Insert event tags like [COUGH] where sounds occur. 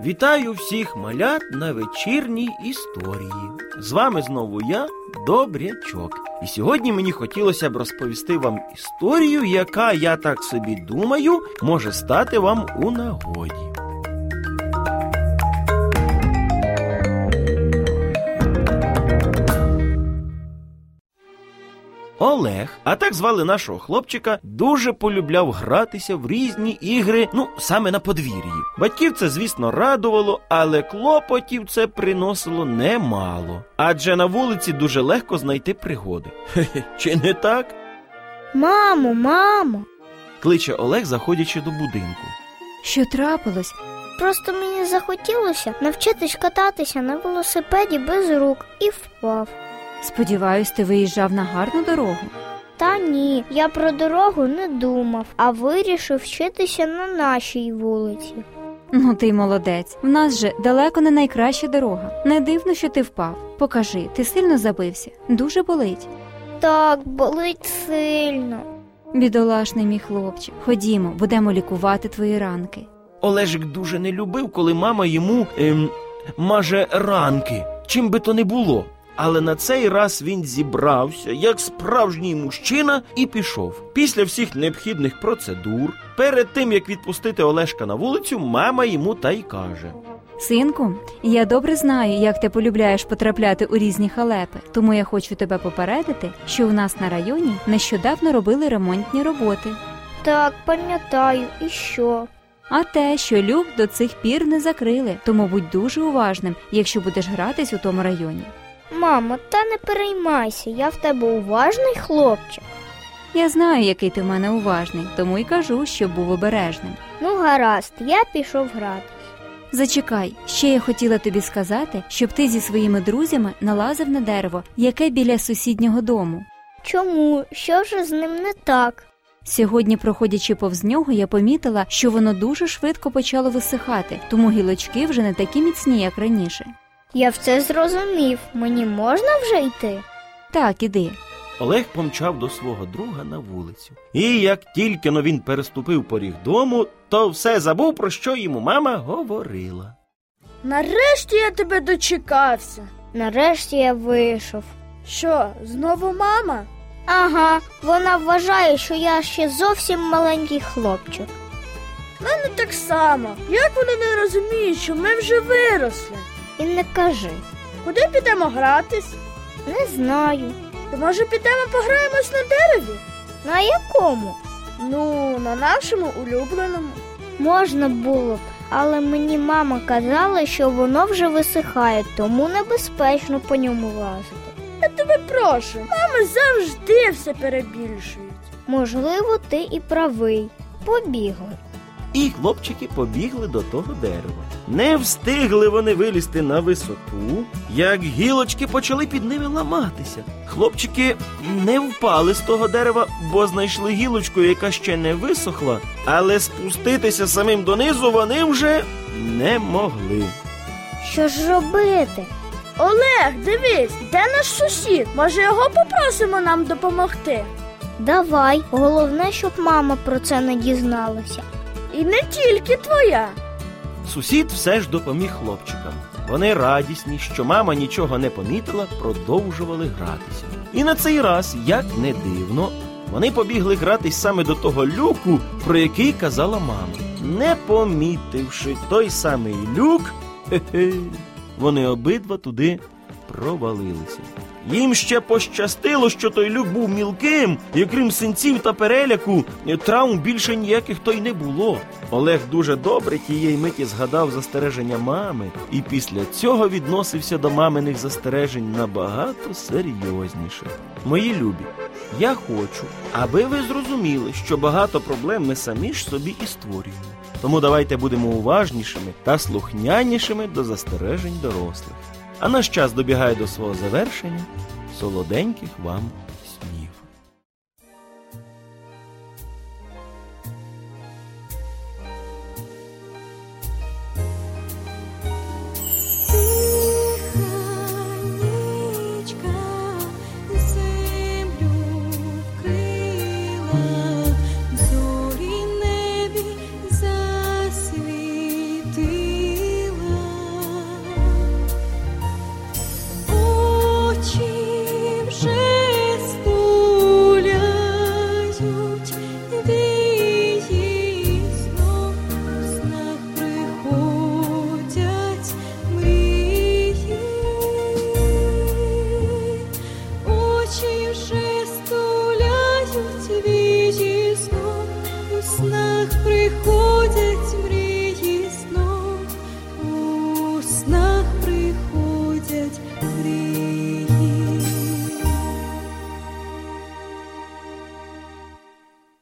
Вітаю всіх малят на вечірній історії. З вами знову я, Добрячок. І сьогодні мені хотілося б розповісти вам історію, яка, я так собі думаю, може стати вам у нагоді. Олег, а так звали нашого хлопчика, дуже полюбляв гратися в різні ігри, ну саме на подвір'ї. Батьків це, звісно, радувало, але клопотів це приносило немало. Адже на вулиці дуже легко знайти пригоди. Хе-хе, чи не так? Мамо, мамо, кличе Олег, заходячи до будинку. Що трапилось? просто мені захотілося навчитись кататися на велосипеді без рук і впав. Сподіваюсь, ти виїжджав на гарну дорогу. Та ні, я про дорогу не думав, а вирішив вчитися на нашій вулиці. Ну ти молодець. В нас же далеко не найкраща дорога. Не дивно, що ти впав. Покажи, ти сильно забився. Дуже болить. Так, болить сильно. Бідолашний мій хлопчик. Ходімо, будемо лікувати твої ранки. Олежик дуже не любив, коли мама йому ем, маже ранки, чим би то не було. Але на цей раз він зібрався як справжній мужчина і пішов. Після всіх необхідних процедур, перед тим як відпустити Олешка на вулицю, мама йому та й каже: Синку, я добре знаю, як ти полюбляєш потрапляти у різні халепи, тому я хочу тебе попередити, що у нас на районі нещодавно робили ремонтні роботи. Так, пам'ятаю, і що? А те, що люк до цих пір не закрили, тому будь дуже уважним, якщо будеш гратись у тому районі. Мамо, та не переймайся, я в тебе уважний хлопчик. Я знаю, який ти в мене уважний, тому й кажу, щоб був обережним. Ну, гаразд, я пішов грати. Зачекай, ще я хотіла тобі сказати, щоб ти зі своїми друзями налазив на дерево, яке біля сусіднього дому. Чому? Що ж з ним не так? Сьогодні, проходячи повз нього, я помітила, що воно дуже швидко почало висихати, тому гілочки вже не такі міцні, як раніше. Я все зрозумів. Мені можна вже йти? Так, іди. Олег помчав до свого друга на вулицю. І як тільки но він переступив поріг дому, то все забув, про що йому мама говорила. Нарешті я тебе дочекався. Нарешті я вийшов. Що, знову мама? Ага, вона вважає, що я ще зовсім маленький хлопчик. Мене так само. Як вони не розуміють, що ми вже виросли? І не кажи. Куди підемо гратись? Не знаю. То може підемо пограємось на дереві? На якому? Ну, на нашому улюбленому. Можна було б, але мені мама казала, що воно вже висихає, тому небезпечно по ньому лазити. Я тебе прошу, мами завжди все перебільшують. Можливо, ти і правий. Побігли. І хлопчики побігли до того дерева. Не встигли вони вилізти на висоту, як гілочки почали під ними ламатися. Хлопчики не впали з того дерева, бо знайшли гілочку, яка ще не висохла, але спуститися самим донизу вони вже не могли. Що ж робити? Олег, дивись, де наш сусід? Може, його попросимо нам допомогти? Давай, головне, щоб мама про це не дізналася. І не тільки твоя. Сусід все ж допоміг хлопчикам. Вони радісні, що мама нічого не помітила, продовжували гратися. І на цей раз, як не дивно, вони побігли гратись саме до того люку, про який казала мама. Не помітивши той самий люк, [LAUGHS] хе-хе, вони обидва туди провалилися. Їм ще пощастило, що той люк був мілким, і крім синців та переляку, травм більше ніяких то й не було. Олег дуже добре тієї миті згадав застереження мами, і після цього відносився до маминих застережень набагато серйозніше. Мої любі, я хочу, аби ви зрозуміли, що багато проблем ми самі ж собі і створюємо. Тому давайте будемо уважнішими та слухнянішими до застережень дорослих. А наш час добігає до свого завершення. Солоденьких вам